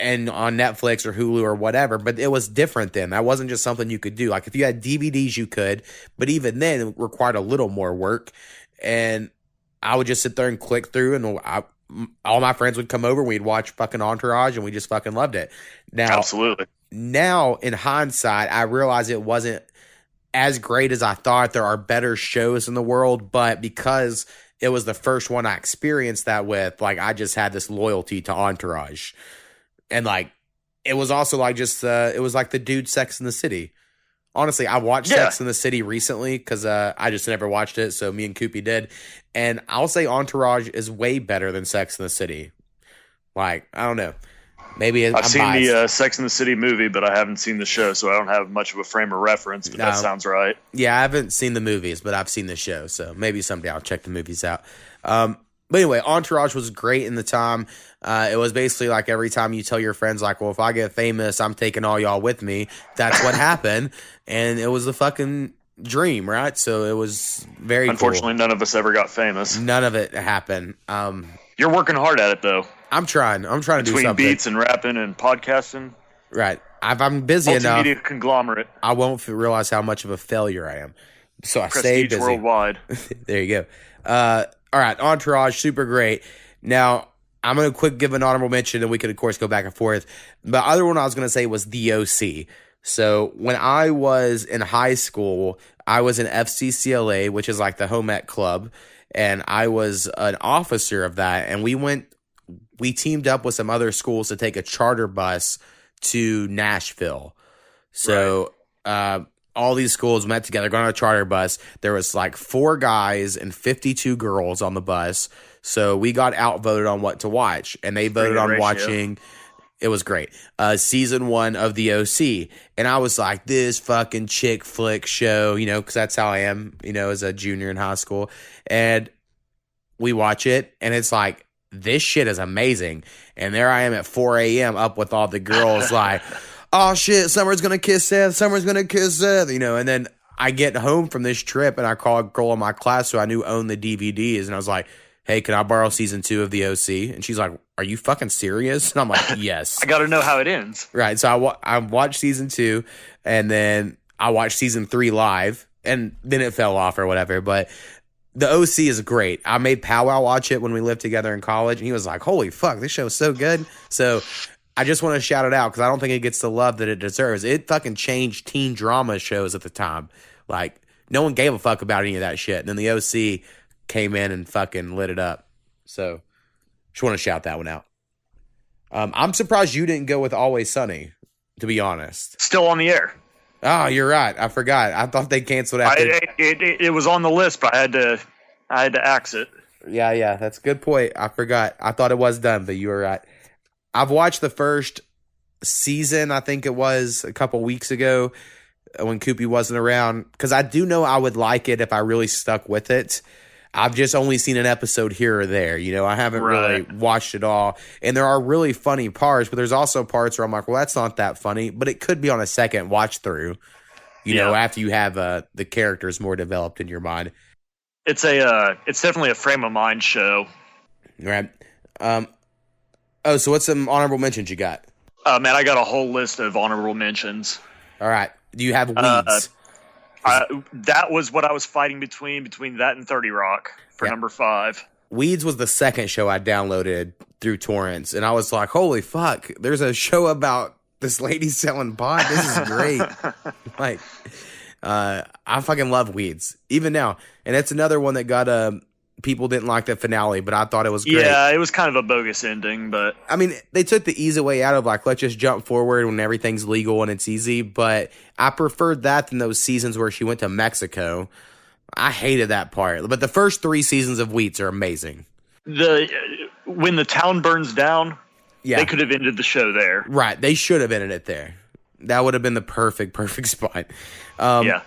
And on Netflix or Hulu or whatever, but it was different then. That wasn't just something you could do. Like if you had DVDs, you could, but even then, it required a little more work. And I would just sit there and click through, and I, all my friends would come over. and We'd watch fucking Entourage, and we just fucking loved it. Now, Absolutely. now in hindsight, I realize it wasn't as great as I thought. There are better shows in the world, but because it was the first one I experienced that with, like I just had this loyalty to Entourage, and like it was also like just uh, it was like the dude Sex in the City. Honestly, I watched Yeah. Sex in the City recently because uh, I just never watched it, so me and Koopy did, and I'll say Entourage is way better than Sex in the City. Like I don't know, maybe I've I'm seen biased. the uh, Sex in the City movie, but I haven't seen the show, so I don't have much of a frame of reference. But No. that sounds right. Yeah, I haven't seen the movies, but I've seen the show, so maybe someday I'll check the movies out. Um, but anyway, Entourage was great in the time. Uh, it was basically like every time you tell your friends, like, "Well, if I get famous, I'm taking all y'all with me." That's what happened, and it was a fucking dream, right? So it was very. cool. Unfortunately, none of us ever got famous. none of it happened. Um, You're working hard at it though. I'm trying. I'm trying to do Between something. beats and rapping and podcasting, Right. If I'm busy enough, multimedia conglomerate, I won't realize how much of a failure I am. So I stay busy. worldwide. there you go. Uh, all right, Entourage, super great. Now I'm gonna quick give an honorable mention, and we could of course go back and forth. The other one I was gonna say was the OC. So when I was in high school, I was in FCCLA, which is like the home ec club, and I was an officer of that. And we went, we teamed up with some other schools to take a charter bus to Nashville. So uh, all these schools met together, going on a charter bus. There was like four guys and 52 girls on the bus. So we got outvoted on what to watch, and they voted on ratio. watching. It was great. Uh, season one of the OC, and I was like, this fucking chick flick show, you know, because that's how I am, you know, as a junior in high school. And we watch it, and it's like this shit is amazing. And there I am at 4 a.m. up with all the girls, like, oh shit, Summer's gonna kiss Seth, Summer's gonna kiss Seth, you know. And then I get home from this trip, and I call a girl in my class who I knew owned the DVDs, and I was like, hey, can I borrow season two of the OC? And she's like, are you fucking serious? And I'm like, yes. I got to know how it ends. Right. So I, wa- I watched season two and then I watched season three live and then it fell off or whatever. But the OC is great. I made Powwow watch it when we lived together in college and he was like, holy fuck, this show's so good. So I just want to shout it out because I don't think it gets the love that it deserves. It fucking changed teen drama shows at the time. Like, no one gave a fuck about any of that shit. And then the OC came in and fucking lit it up. So just want to shout that one out. Um, I'm surprised you didn't go with Always Sunny, to be honest. Still on the air. Oh, you're right. I forgot. I thought they canceled after. it, it, it, it was on the list, but I had to I had to axe it. yeah, yeah, that's a good point. I forgot. I thought it was done, but you were right. I've watched the first season. I think it was a couple weeks ago uh, when Koopy wasn't around because I do know I would like it if I really stuck with it. I've just only seen an episode here or there. You know, I haven't really watched it all. And there are really funny parts, but there's also parts where I'm like, well, that's not that funny, but it could be on a second watch through. You know, after you have uh, the characters more developed in your mind. It's a uh, it's definitely a frame of mind show. Right. Um, oh, so what's some honorable mentions you got? Uh, man, I got a whole list of honorable mentions. All right. Do you have weeds? Uh, Uh, that was what I was fighting between between that and Thirty Rock for Yeah. number five. Weeds was the second show I downloaded through torrents, and I was like, "Holy fuck!" There's a show about this lady selling pot. This is great. like, uh, I fucking love Weeds even now, and it's another one that got um people didn't like the finale, but I thought it was great. Yeah, it was kind of a bogus ending, but I mean, they took the easy way out of like, let's just jump forward when everything's legal and it's easy. But I preferred that than those seasons where she went to Mexico. I hated that part. But the first three seasons of Weeds are amazing. the when the town burns down, Yeah. they could have ended the show there. right. They should have ended it there. That would have been the perfect, perfect spot. Um, yeah,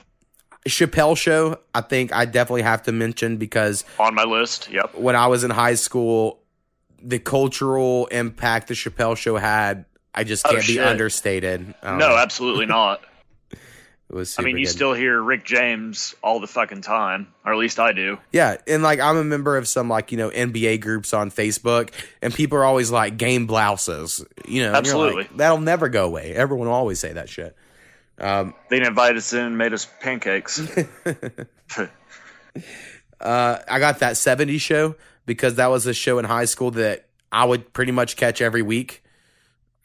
Chappelle Show, I think I definitely have to mention because on my list. Yep. when I was in high school, the cultural impact the Chappelle Show had, I just Oh, can't be understated. Don't No, absolutely not. it was. I mean, you good. still hear Rick James all the fucking time, or at least I do. Yeah, and like I'm a member of some like you know NBA groups on Facebook, and people are always like game blouses, you know. you're like, Absolutely. that'll never go away. Everyone will always say that shit. Um, They invited us in and made us pancakes. uh, I got that '70s show because that was a show in high school that I would pretty much catch every week.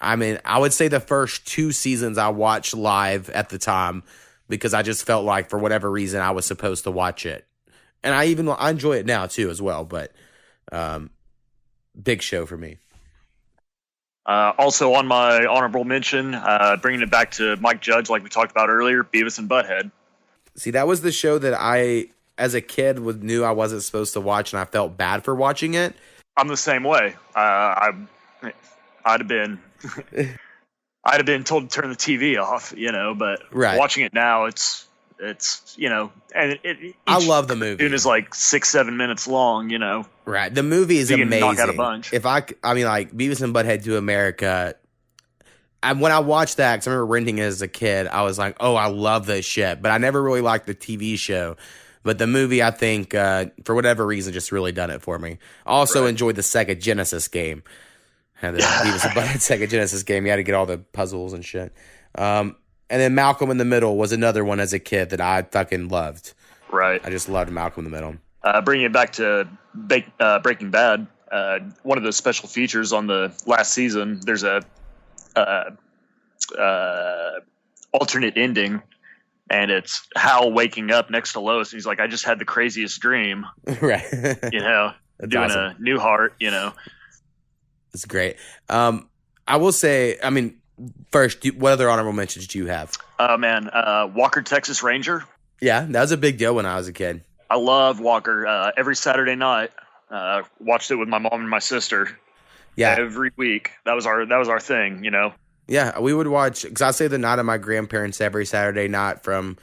I mean, I would say the first two seasons I watched live at the time because I just felt like for whatever reason I was supposed to watch it, and I even I enjoy it now too as well. But um, big show for me. Uh, also on my honorable mention, uh, bringing it back to Mike Judge, like we talked about earlier, Beavis and Butthead. See, that was the show that I, as a kid, was knew I wasn't supposed to watch, and I felt bad for watching it. I'm the same way. Uh, I, I'd have been, I'd have been told to turn the TV off, you know. But Right. watching it now, it's, it's, you know, and it, it, I love the movie. cartoon is like six, seven minutes long, you know. Right, the movie is amazing. knock out a bunch. If I, I mean, like Beavis and Butthead to America. I, when I watched that, because I remember renting it as a kid, I was like, "Oh, I love this shit," but I never really liked the TV show. But the movie, I think, uh, for whatever reason, just really done it for me. Also Right. enjoyed the Sega Genesis game. Had the Beavis and Butthead Sega Genesis game. You had to get all the puzzles and shit. Um, and then Malcolm in the Middle was another one as a kid that I fucking loved. Right. I just loved Malcolm in the Middle. Uh, bringing it back to ba- uh, Breaking Bad, uh, one of the special features on the last season, there's a uh, uh, alternate ending, and it's Hal waking up next to Lois, and he's like, "I just had the craziest dream," right. you know, That's doing awesome. a new heart, you know. It's great. Um, I will say, I mean, first, what other honorable mentions do you have? Oh man, uh, Walker Texas Ranger. Yeah, that was a big deal when I was a kid. I love Walker. Uh, every Saturday night, Uh, watched it with my mom and my sister. Yeah, every week. That was our that was our thing, you know. Yeah, we would watch because I say the night of my grandparents every Saturday night from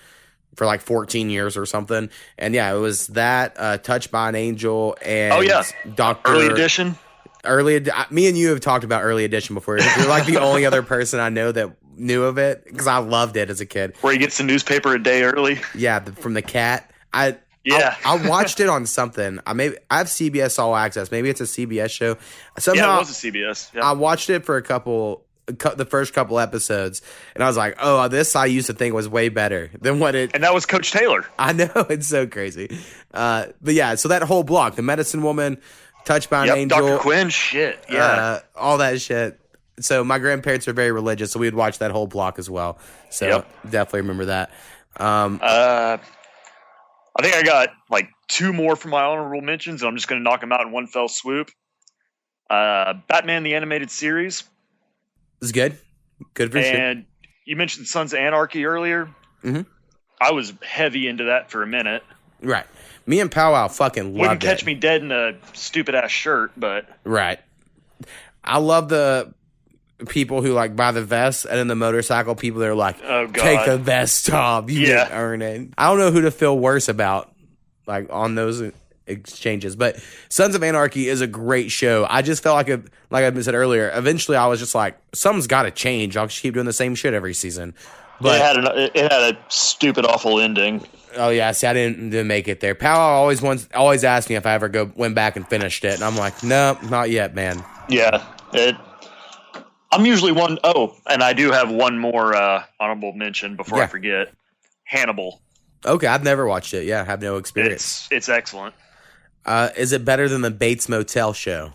for like 14 years or something. And yeah, it was that uh, Touched by an Angel and oh yeah, Doctor Early Edition. Early, ed- me and you have talked about Early Edition before. You're like the only other person I know that knew of it because I loved it as a kid. Where he gets the newspaper a day early. Yeah, the, from the cat. I yeah, I, I, watched it on something. I maybe I have CBS All Access. Maybe it's a CBS show. Somehow yeah, it was a CBS. Yeah. I watched it for a couple the first couple episodes, and I was like, "Oh, this I used to think was way better than what it." And that was Coach Taylor. I know it's so crazy, uh, but yeah. So that whole block, the Medicine Woman, An yep, Angel, Dr. Quinn, shit, yeah, uh, all that shit. So my grandparents are very religious, so we'd watch that whole block as well. So yep. definitely remember that. Um, uh, I think I got like two more from my honorable mentions, and I'm just going to knock them out in one fell swoop. Uh, Batman the animated series it's good. Good for and sure. And you mentioned Sons of Anarchy earlier. Mm-hmm. I was heavy into that for a minute. Right. Me and Powwow fucking loved Wouldn't catch it. me dead in a stupid ass shirt, but right. I love the people who like buy the vest and then the motorcycle people that are like, oh, God. take the vest off. You yeah. didn't earn it. I don't know who to feel worse about, like on those exchanges. But Sons of Anarchy is a great show. I just felt like a, like I said earlier. Eventually, I was just like, something's got to change. I'll just keep doing the same shit every season. But it had an, it had a stupid, awful ending. Oh yeah, see, I didn't, didn't make it there. Powwow always wants, always asked me if I ever go went back and finished it, and I'm like, no, not yet, man. Yeah, it. I'm usually one oh, and I do have one more uh, honorable mention before Yeah. I forget. Hannibal. Okay, I've never watched it. Yeah, I have no experience. It's it's excellent. Uh, is it better than the Bates Motel show?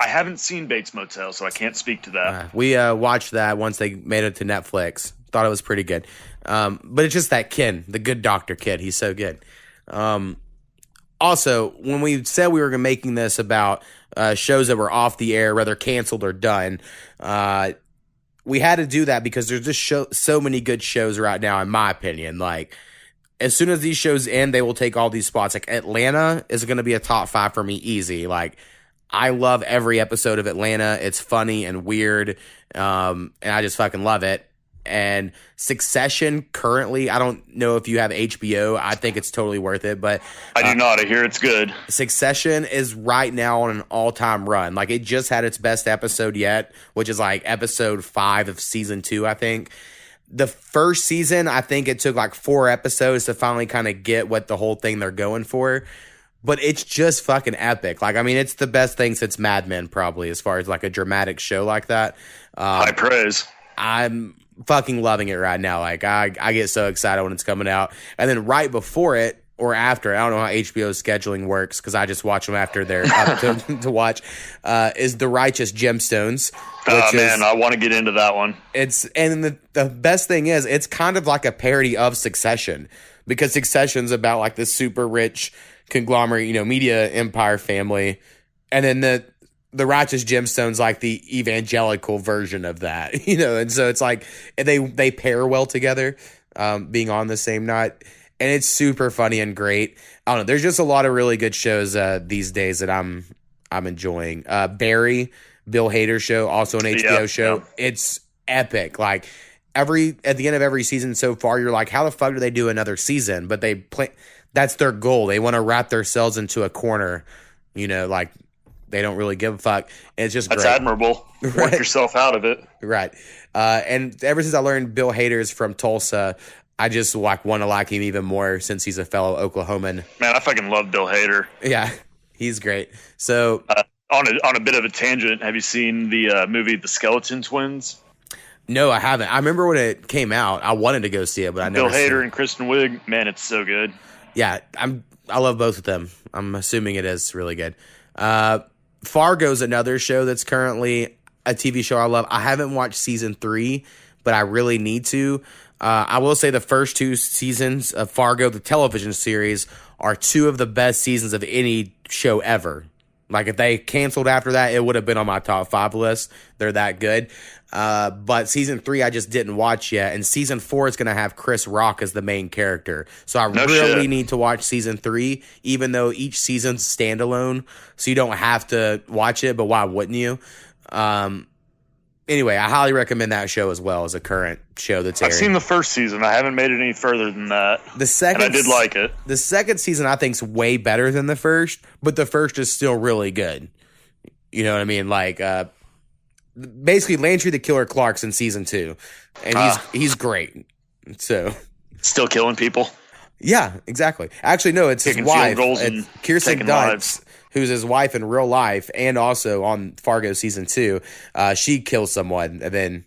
I haven't seen Bates Motel, so I can't speak to that. Uh, we uh, watched that once they made it to Netflix. Thought it was pretty good. Um, but it's just that kid, the good doctor kid. He's so good. Um, also, when we said we were making this about uh, shows that were off the air, whether canceled or done, uh, we had to do that because there's just show, so many good shows right now, in my opinion. Like, as soon as these shows end, they will take all these spots. Like, Atlanta is going to be a top five for me, easy. Like, I love every episode of Atlanta. It's funny and weird. Um, and I just fucking love it. And Succession currently, I don't know if you have HBO. I think it's totally worth it, but I do uh, not. I hear it's good. Succession is right now on an all time run. Like it just had its best episode yet, which is like episode five of season two, I think. The first season, I think it took like four episodes to finally kind of get what the whole thing they're going for. But it's just fucking epic. Like, I mean, it's the best thing since Mad Men, probably, as far as like a dramatic show like that. Um, High praise. I'm fucking loving it right now. Like I, I get so excited when it's coming out, and then right before it or after, I don't know how HBO's scheduling works because I just watch them after they're up to, to watch. Uh, is the Righteous Gemstones? Oh which man, is- I want to get into that one. it's and the the best thing is it's kind of like a parody of Succession because Succession's about like the super rich conglomerate, you know, media empire family, and then the the righteous gemstones like the evangelical version of that, you know, and so it's like they they pair well together, um, being on the same night, and it's super funny and great. I don't know. There's just a lot of really good shows uh, these days that I'm I'm enjoying. Uh, Barry, Bill Hader show, also an HBO Yeah, show. yeah. It's epic. Like every at the end of every season so far, you're like, how the fuck do they do another season? But they play. That's their goal. They want to wrap themselves into a corner. You know, like they don't really give a fuck. And it's just That's great. admirable. Right. Work yourself out of it. Right. Uh, and ever since I learned Bill Hader's from Tulsa, I just like want to like him even more since he's a fellow Oklahoman. Man, I fucking love Bill Hader. Yeah, he's great. So On a on a bit of a tangent, have you seen the uh, movie The Skeleton Twins? no, I haven't. I remember when it came out. I wanted to go see it, but I Bill never. seen Hader and Kristen Wiig. Man, it's so good. Yeah, I'm. I love both of them. I'm assuming it is really good. Uh, Fargo's another show that's currently a TV show I love. I haven't watched season three, but I really need to. Uh, I will say the first two seasons of Fargo, the television series, are two of the best seasons of any show ever. Like if they canceled after that, it would have been on my top five list. They're that good. Uh, but season three, I just didn't watch yet, and season four is going to have Chris Rock as the main character. So I No really shit. need to watch season three, even though each season's standalone, so you don't have to watch it. But why wouldn't you? Um, anyway, I highly recommend that show as well as a current show that's I've seen the first season. I haven't made it any further than that, the second, I did like it. the second season. I think's way better than the first, but the first is still really good. You know what I mean? Like, uh, basically Landry the Killer Clark's in season two, and he's Ah. he's great. So Still killing people. yeah, exactly. Actually, no, it's his Kicking field wife, and Kirsten Dunst, lives. Who's his wife in real life, and also on Fargo season two. Uh, she kills someone, and then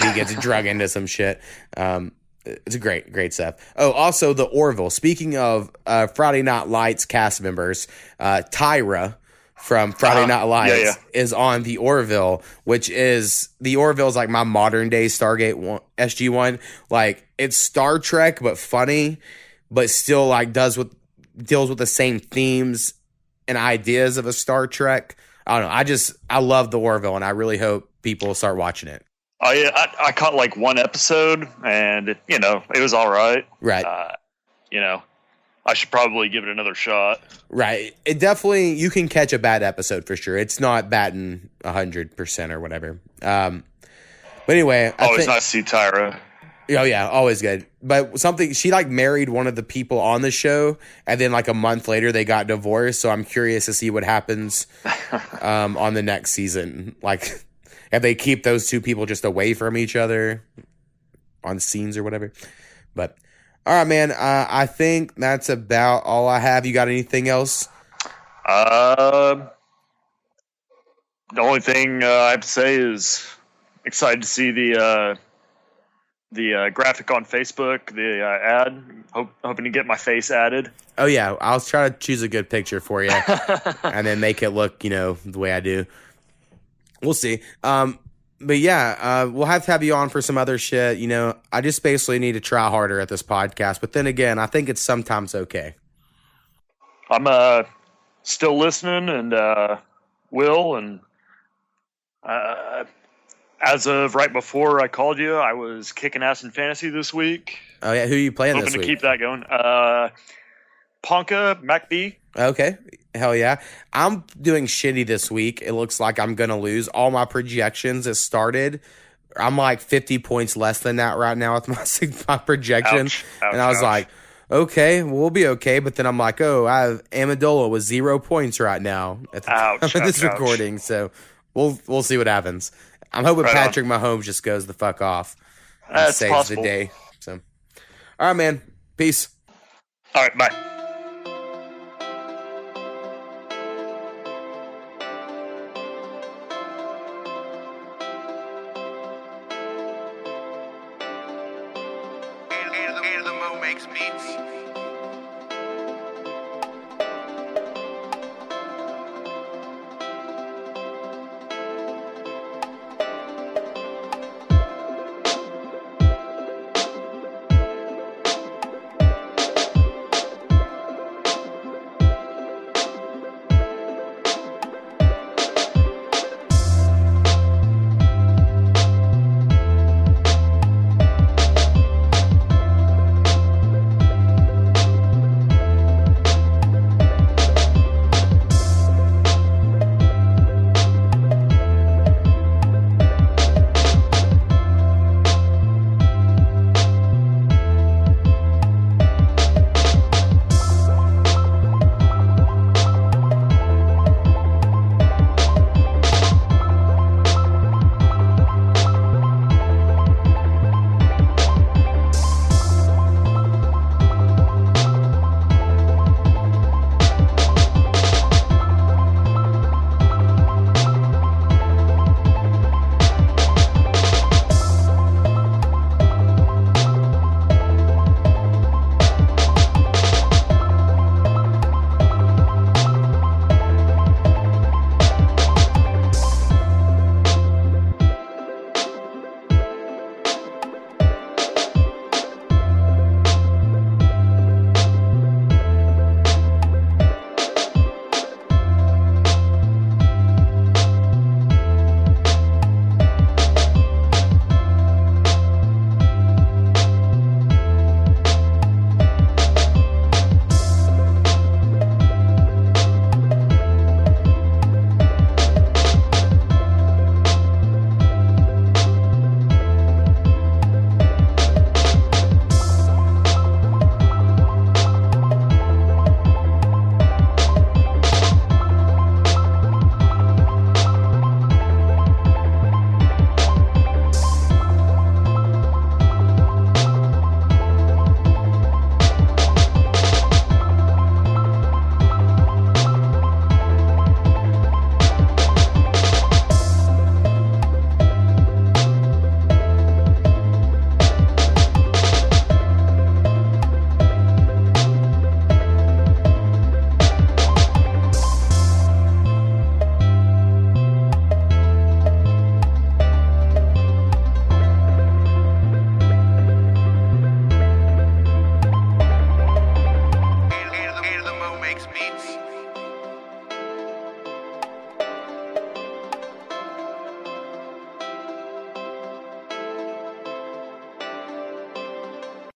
he gets drug into some shit. Um, it's a great, great stuff. Oh, also the Orville. Speaking of uh, Friday Night Lights cast members, uh, Tyra from Friday Uh-huh. Night Lights Yeah, is on the Orville, which is the Orville is like my modern day Stargate one, SG one. Like it's Star Trek but funny, but still like does with deals with the same themes and ideas of a Star Trek. I don't know. I just I love the Orville, and I really hope people start watching it. I, I I caught like one episode, and you know it was all right. Right. Uh, you know, I should probably give it another shot. Right. It definitely you can catch a bad episode for sure. It's not batting hundred percent or whatever. Um but anyway, I Always think, nice to see Tyra. Oh yeah, always good. But something she like married one of the people on the show, and then like a month later they got divorced. So I'm curious to see what happens um, on the next season. Like if they keep those two people just away from each other on scenes or whatever. But all right, man. Uh, I think that's about all I have. You got anything else? Uh, the only thing uh, I have to say is excited to see the uh, the uh, graphic on Facebook, the uh, ad. Hope, hoping to get my face added. Oh yeah, I'll try to choose a good picture for you, and then make it look, you know, the way I do. We'll see. Um, but yeah, uh, we'll have to have you on for some other shit. You know, I just basically need to try harder at this podcast. But then again, I think it's sometimes okay. I'm uh still listening and uh will and uh as of right before I called you, I was kicking ass in fantasy this week. Oh yeah, who are you playing Hoping this week? to keep that going. Uh Ponka, MacB. Okay. Hell yeah. I'm doing shitty this week. It looks like I'm going to lose. All my projections that started, I'm like 50 points less than that right now with my, my projection. Ouch, ouch, and I was ouch. like, okay, we'll be okay. But then I'm like, oh, I have Amendola with zero points right now at the Ouch, time of this recording. So we'll we'll see what happens. I'm hoping Right on. Patrick Mahomes just goes the fuck off and That's saves possible. the day. So, all right, man. Peace. All right, bye.